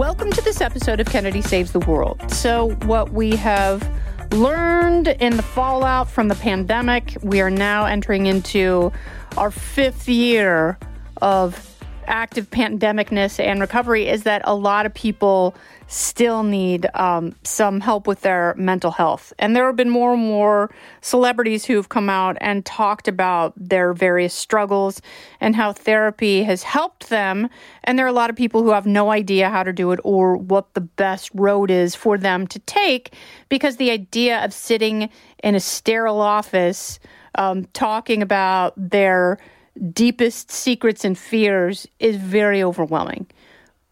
Welcome to this episode of Kennedy Saves the World. So, what we have learned in the fallout from the pandemic, we are now entering into our fifth year of active pandemicness and recovery is that a lot of people still need um, some help with their mental health. And there have been more and more celebrities who've come out and talked about their various struggles and how therapy has helped them. And there are a lot of people who have no idea how to do it or what the best road is for them to take because the idea of sitting in a sterile office um, talking about their deepest secrets and fears is very overwhelming.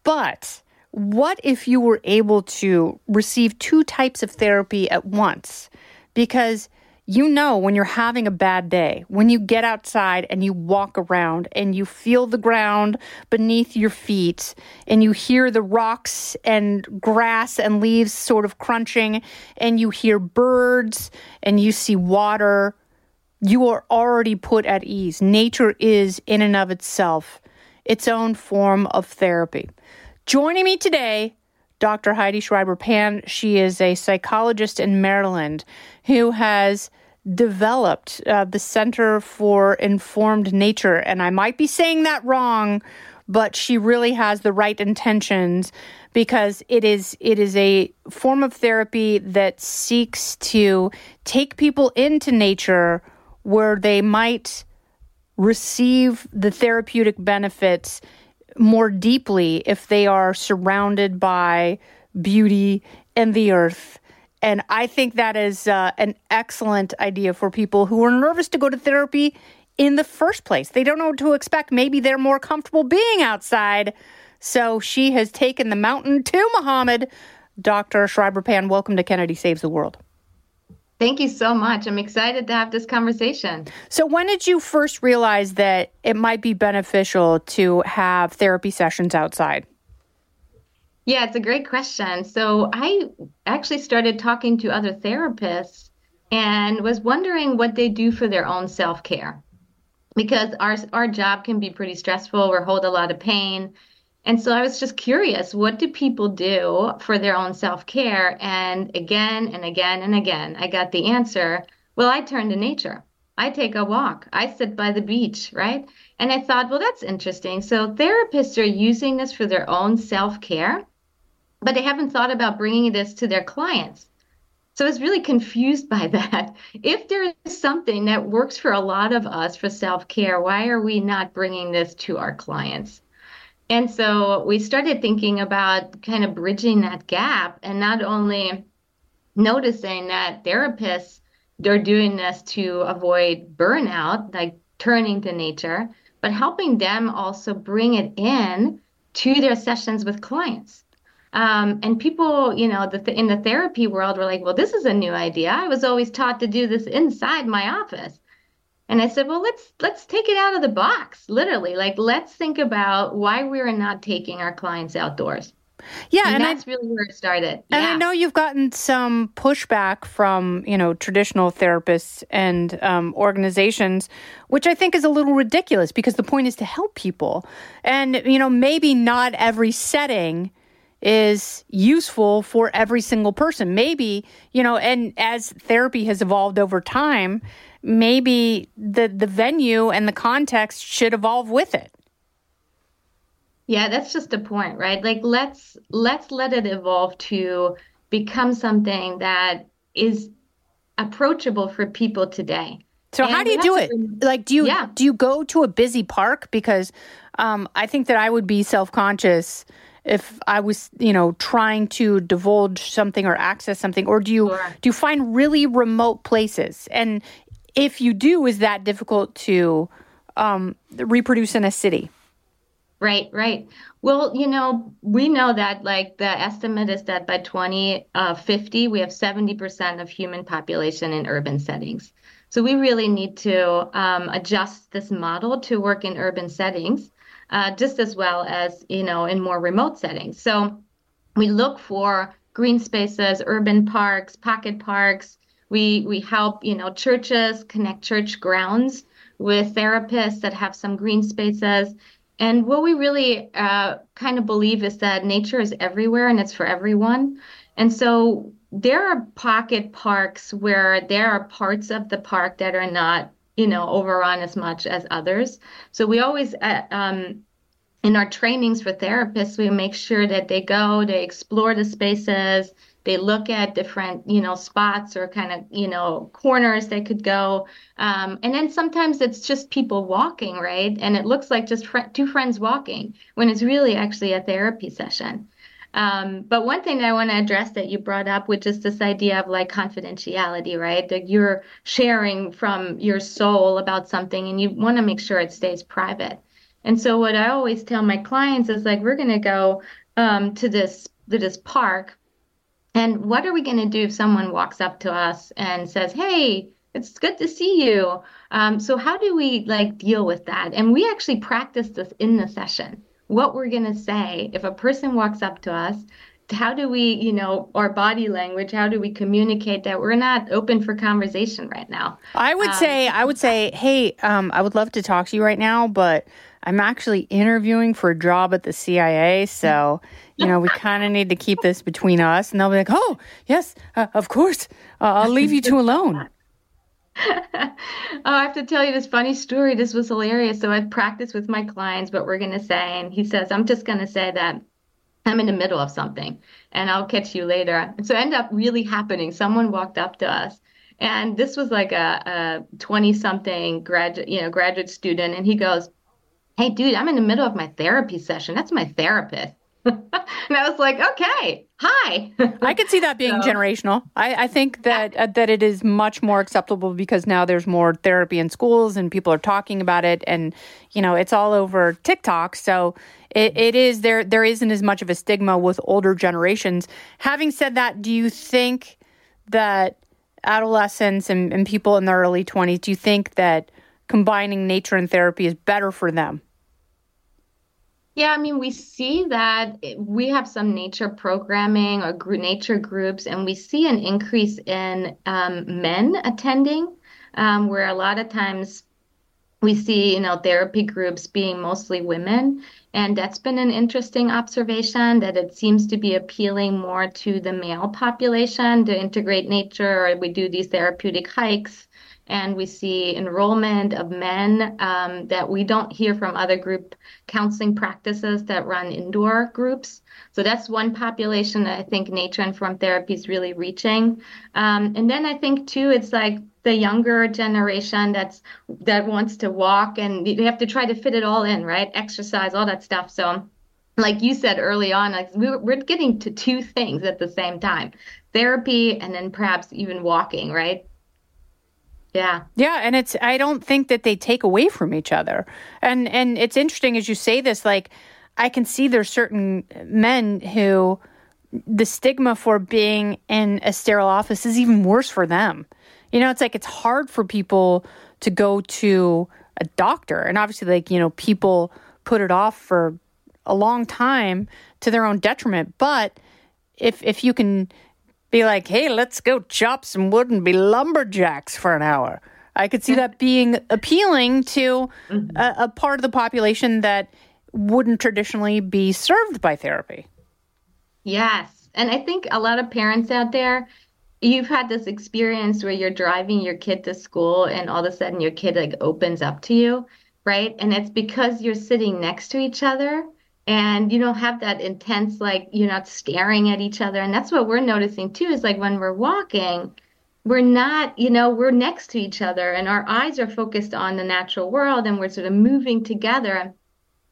But what if you were able to receive two types of therapy at once? Because you know when you're having a bad day, when you get outside and you walk around and you feel the ground beneath your feet and you hear the rocks and grass and leaves sort of crunching and you hear birds and you see water you are already put at ease. Nature is, in and of itself, its own form of therapy. Joining me today, Dr. Heidi Schreiber Pan. She is a psychologist in Maryland who has developed uh, the Center for Informed Nature. And I might be saying that wrong, but she really has the right intentions because it is it is a form of therapy that seeks to take people into nature where they might receive the therapeutic benefits more deeply if they are surrounded by beauty and the earth. And I think that is uh, an excellent idea for people who are nervous to go to therapy in the first place. They don't know what to expect. Maybe they're more comfortable being outside. So she has taken the mountain to Muhammad. Dr. Schreiber Pan, welcome to Kennedy Saves the World. Thank you so much. I'm excited to have this conversation. So, when did you first realize that it might be beneficial to have therapy sessions outside? Yeah, it's a great question. So, I actually started talking to other therapists and was wondering what they do for their own self care because our, our job can be pretty stressful. We hold a lot of pain. And so I was just curious, what do people do for their own self care? And again and again and again, I got the answer well, I turn to nature. I take a walk. I sit by the beach, right? And I thought, well, that's interesting. So therapists are using this for their own self care, but they haven't thought about bringing this to their clients. So I was really confused by that. If there is something that works for a lot of us for self care, why are we not bringing this to our clients? And so we started thinking about kind of bridging that gap and not only noticing that therapists they're doing this to avoid burnout, like turning to nature, but helping them also bring it in to their sessions with clients. Um, and people, you know, the th- in the therapy world were like, well, this is a new idea. I was always taught to do this inside my office. And I said, well, let's let's take it out of the box, literally. Like let's think about why we're not taking our clients outdoors. Yeah, and, and that's I, really where it started. And yeah. I know you've gotten some pushback from you know traditional therapists and um, organizations, which I think is a little ridiculous because the point is to help people, and you know maybe not every setting is useful for every single person. Maybe, you know, and as therapy has evolved over time, maybe the the venue and the context should evolve with it. Yeah, that's just the point, right? Like let's let's let it evolve to become something that is approachable for people today. So and how do you do it? like do you yeah. do you go to a busy park because um, I think that I would be self-conscious if I was, you know, trying to divulge something or access something, or do you Sure. do you find really remote places? And if you do, is that difficult to um, reproduce in a city? Right, right. Well, you know, we know that like the estimate is that by 2050, we have 70% of human population in urban settings. So we really need to um, adjust this model to work in urban settings, uh, just as well as, you know, in more remote settings. So we look for green spaces, urban parks, pocket parks. We we help, you know, churches connect church grounds with therapists that have some green spaces. And what we really uh, kind of believe is that nature is everywhere and it's for everyone. And so there are pocket parks where there are parts of the park that are not, you know, overrun as much as others. So we always, uh, um, in our trainings for therapists, we make sure that they go, they explore the spaces, they look at different, you know, spots or kind of, you know, corners they could go. Um, and then sometimes it's just people walking, right? And it looks like just fr- two friends walking when it's really actually a therapy session. Um, but one thing that I want to address that you brought up, which is this idea of like confidentiality, right? That you're sharing from your soul about something and you want to make sure it stays private. And so what I always tell my clients is like, we're going to go um, to this to this park, and what are we going to do if someone walks up to us and says, "Hey, it's good to see you." Um, so how do we like deal with that? And we actually practice this in the session. What we're going to say if a person walks up to us. How do we, you know, our body language, how do we communicate that we're not open for conversation right now? I would say, I would say, hey, um, I would love to talk to you right now, but I'm actually interviewing for a job at the CIA, so you know we kind of need to keep this between us. And they'll be like, "Oh, yes, uh, of course, uh, I'll leave you two alone." oh, I have to tell you this funny story. This was hilarious. So I've practiced with my clients what we're going to say. And he says, I'm just going to say that I'm in the middle of something and I'll catch you later. And so ended up really happening. Someone walked up to us and this was like a 20 something graduate, you know, graduate student. And he goes, Hey, dude, I'm in the middle of my therapy session. That's my therapist. And I was like, okay, hi. I could see that being So- generational. I, I think that uh, that it is much more acceptable because now there's more therapy in schools and people are talking about it, and you know it's all over TikTok. So it, it is there. There isn't as much of a stigma with older generations. Having said that, do you think that adolescents and, and people in their early twenties, do you think that combining nature and therapy is better for them? Yeah, I mean, we see that we have some nature programming or gr nature groups, and we see an increase in um, men attending, um, where a lot of times we see, you know, therapy groups being mostly women. And that's been an interesting observation that it seems to be appealing more to the male population to integrate nature, or we do these therapeutic hikes and we see enrollment of men um, that we don't hear from other group counseling practices that run indoor groups. So that's one population that I think nature informed therapy is really reaching. Um, and then I think too, it's like the younger generation that's that wants to walk and you have to try to fit it all in, right? Exercise, all that stuff. So like you said early on, like we, we're getting to two things at the same time therapy and then perhaps even walking, right? Yeah. Yeah, and it's I don't think that they take away from each other. And and it's interesting as you say this like I can see there's certain men who the stigma for being in a sterile office is even worse for them. You know, it's like it's hard for people to go to a doctor. And obviously like, you know, people put it off for a long time to their own detriment, but if if you can be like, hey, let's go chop some wood and be lumberjacks for an hour. I could see that being appealing to mm-hmm. a, a part of the population that wouldn't traditionally be served by therapy. Yes. And I think a lot of parents out there, you've had this experience where you're driving your kid to school and all of a sudden your kid like opens up to you, right? And it's because you're sitting next to each other and you don't have that intense, like you're not staring at each other. And that's what we're noticing too, is like when we're walking, we're not, you know, we're next to each other and our eyes are focused on the natural world and we're sort of moving together.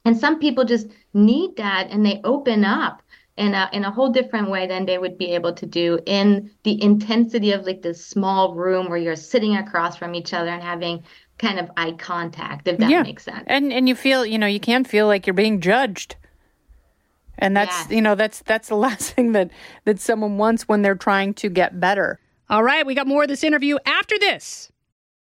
And some people just need that and they open up in a in a whole different way than they would be able to do in the intensity of like this small room where you're sitting across from each other and having kind of eye contact if that yeah. makes sense and and you feel you know you can feel like you're being judged and that's you know that's that's the last thing that that someone wants when they're trying to get better all right we got more of this interview after this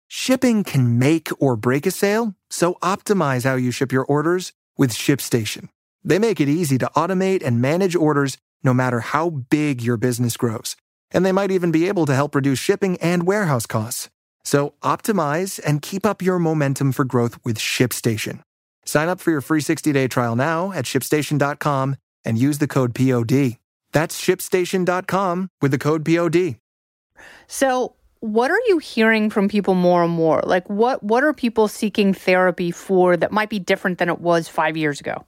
shipping can make or break a sale so optimize how you ship your orders with shipstation they make it easy to automate and manage orders no matter how big your business grows. And they might even be able to help reduce shipping and warehouse costs. So optimize and keep up your momentum for growth with ShipStation. Sign up for your free 60-day trial now at shipstation.com and use the code POD. That's shipstation.com with the code POD. So, what are you hearing from people more and more? Like what what are people seeking therapy for that might be different than it was 5 years ago?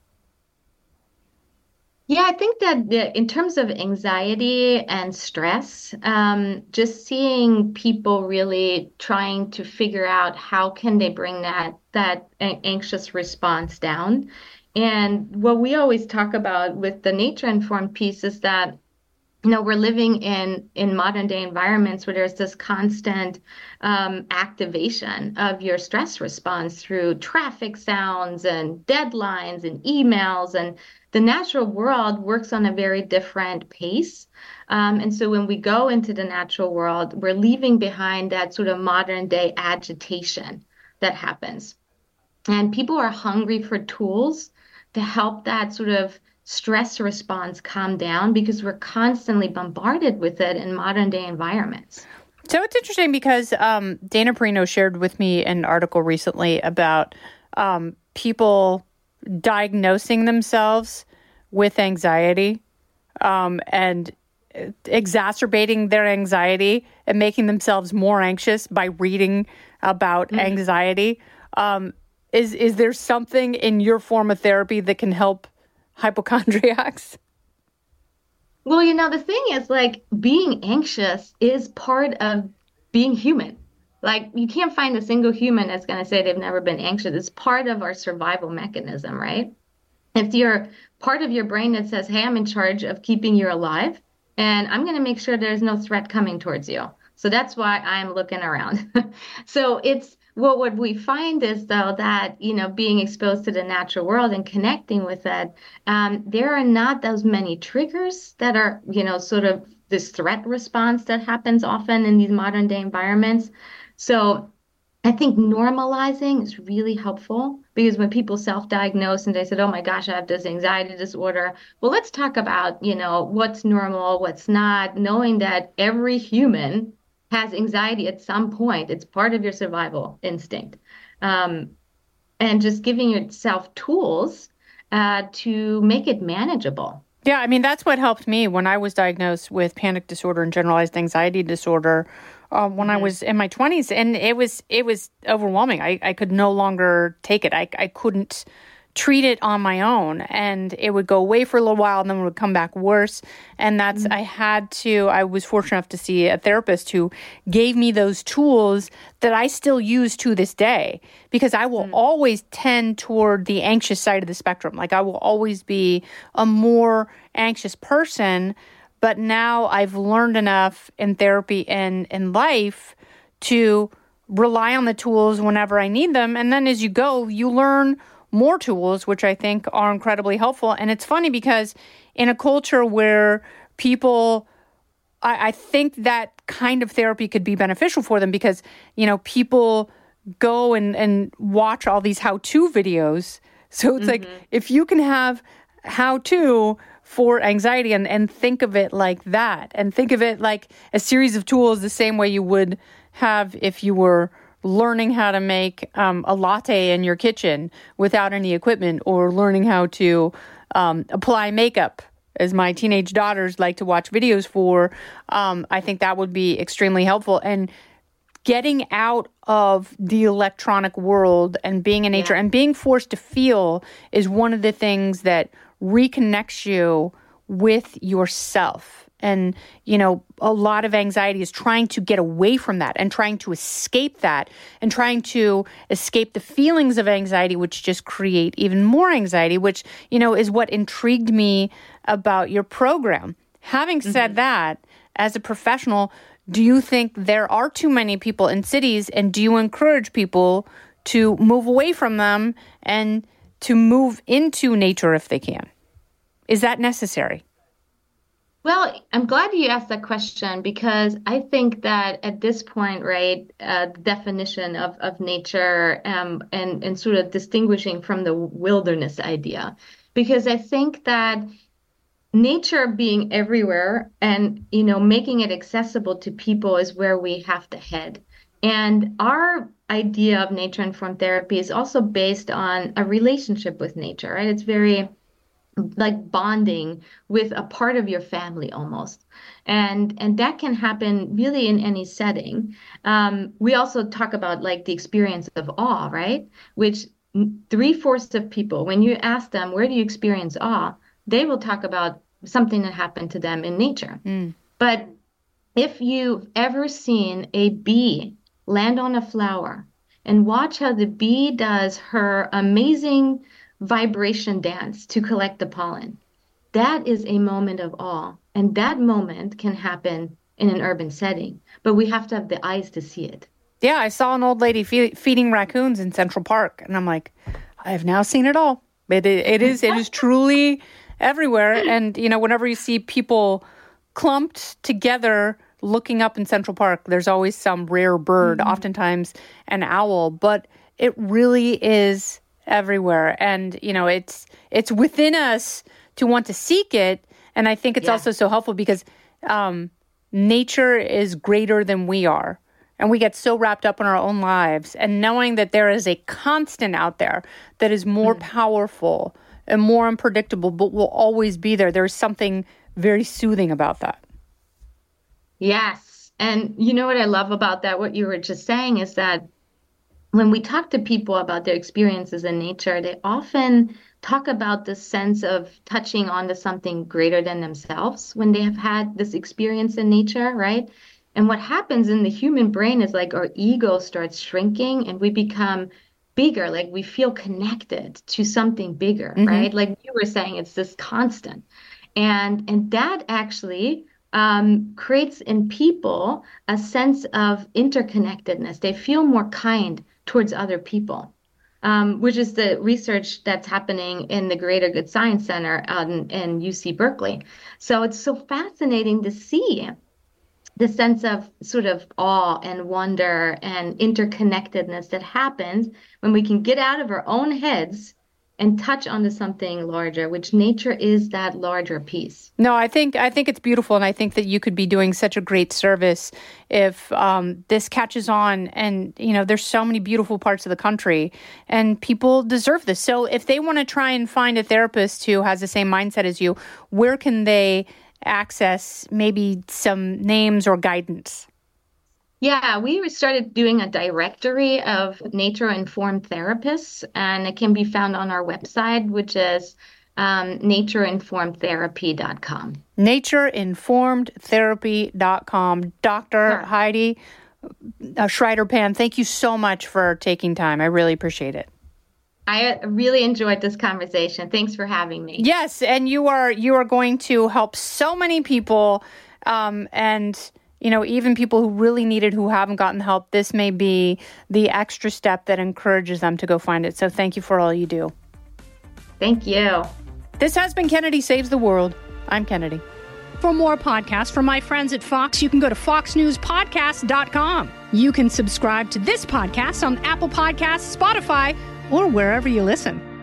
Yeah, I think that the, in terms of anxiety and stress, um, just seeing people really trying to figure out how can they bring that that anxious response down. And what we always talk about with the nature informed piece is that you know we're living in in modern day environments where there's this constant um, activation of your stress response through traffic sounds and deadlines and emails and the natural world works on a very different pace. Um, and so when we go into the natural world, we're leaving behind that sort of modern day agitation that happens. And people are hungry for tools to help that sort of stress response calm down because we're constantly bombarded with it in modern day environments. So it's interesting because um, Dana Perino shared with me an article recently about um, people diagnosing themselves with anxiety um, and exacerbating their anxiety and making themselves more anxious by reading about mm-hmm. anxiety. Um, is is there something in your form of therapy that can help hypochondriacs? Well, you know, the thing is like being anxious is part of being human. Like you can't find a single human that's going to say they've never been anxious. It's part of our survival mechanism, right? If you're part of your brain that says, "Hey, I'm in charge of keeping you alive, and I'm going to make sure there's no threat coming towards you." So that's why I'm looking around. so it's what we find is though that you know being exposed to the natural world and connecting with it, um, there are not those many triggers that are you know sort of this threat response that happens often in these modern day environments. So I think normalizing is really helpful because when people self-diagnose and they said, "Oh my gosh, I have this anxiety disorder," well, let's talk about you know what's normal, what's not, knowing that every human has anxiety at some point. It's part of your survival instinct, um, and just giving yourself tools uh, to make it manageable. Yeah, I mean that's what helped me when I was diagnosed with panic disorder and generalized anxiety disorder um, when mm-hmm. I was in my twenties, and it was it was overwhelming. I, I could no longer take it. I I couldn't treat it on my own and it would go away for a little while and then it would come back worse and that's mm-hmm. i had to i was fortunate enough to see a therapist who gave me those tools that i still use to this day because i will mm-hmm. always tend toward the anxious side of the spectrum like i will always be a more anxious person but now I've learned enough in therapy and in life to rely on the tools whenever I need them. And then as you go, you learn more tools, which I think are incredibly helpful. And it's funny because in a culture where people, I, I think that kind of therapy could be beneficial for them because, you know, people go and, and watch all these how to videos. So it's mm-hmm. like if you can have how to for anxiety and, and think of it like that and think of it like a series of tools the same way you would have if you were learning how to make um, a latte in your kitchen without any equipment or learning how to um, apply makeup. As my teenage daughters like to watch videos for um, i think that would be extremely helpful. And getting out of the electronic world and being in nature yeah. and being forced to feel is one of the things that reconnects you with yourself And, you know, a lot of anxiety is trying to get away from that and trying to escape that and trying to escape the feelings of anxiety, which just create even more anxiety, which, you know, is what intrigued me about your program. Having said mm-hmm. that, as a professional, do you think there are too many people in cities and do you encourage people to move away from them and to move into nature if they can? Is that necessary? Well, I'm glad you asked that question because I think that at this point, right, uh, the definition of, of nature um, and, and sort of distinguishing from the wilderness idea, because I think that nature being everywhere and, you know, making it accessible to people is where we have to head. And our idea of nature informed therapy is also based on a relationship with nature, right? It's very like bonding with a part of your family almost. And and that can happen really in any setting. Um, we also talk about like the experience of awe right? Which three-fourths of people when you ask them where do you experience awe? they will talk about something that happened to them in nature. Mm. but if you've ever seen a bee land on a flower and watch how the bee does her amazing vibration dance to collect the pollen. That is a moment of awe. And that moment can happen in an urban setting, but we have to have the eyes to see it. Yeah, I saw an old lady fe- feeding raccoons in Central Park, and I'm like, I have now seen it all. It, it is it is truly everywhere. And you know, whenever you see people clumped together looking up in Central Park, there's always some rare bird, mm-hmm. oftentimes an owl. But it really is everywhere. And you know it's it's within us to want to seek it. And i think it's yeah. also so helpful because um, nature is greater than we are. And we get so wrapped up in our own lives and knowing that there is a constant out there that is more mm. powerful and more unpredictable but will always be there. There's something very soothing about that. Yes. And you know what i love about that? What you were just saying is that when we talk to people about their experiences in nature, they often talk about the sense of touching onto something greater than themselves when they have had this experience in nature, right? And what happens in the human brain is like our ego starts shrinking and we become bigger, like we feel connected to something bigger, mm-hmm. right? Like you were saying, it's this constant. And and that actually um, creates in people a sense of interconnectedness. They feel more kind towards other people, um, which is the research that's happening in the Greater Good Science Center in, in UC Berkeley. So it's so fascinating to see the sense of sort of awe and wonder and interconnectedness that happens when we can get out of our own heads and touch onto something larger which nature is that larger piece. No i think i think it's beautiful and i think that you could be doing such a great service if um, this catches on and you know there's so many beautiful parts of the country and people deserve this. So if they want to try and find a therapist who has the same mindset as you where can they access maybe some names or guidance yeah, we started doing a directory of nature informed therapists, and it can be found on our website, which is um, natureinformedtherapy.com. Natureinformedtherapy.com. Dr. Sure. Heidi uh, Schreiber Pan, thank you so much for taking time. I really appreciate it. I really enjoyed this conversation. Thanks for having me. Yes, and you are you are going to help so many people, um, and you know, even people who really need it who haven't gotten help, this may be the extra step that encourages them to go find it. So thank you for all you do. Thank you. This has been Kennedy Saves the World. I'm Kennedy. For more podcasts from my friends at Fox, you can go to foxnewspodcast.com. You can subscribe to this podcast on Apple Podcasts, Spotify, or wherever you listen.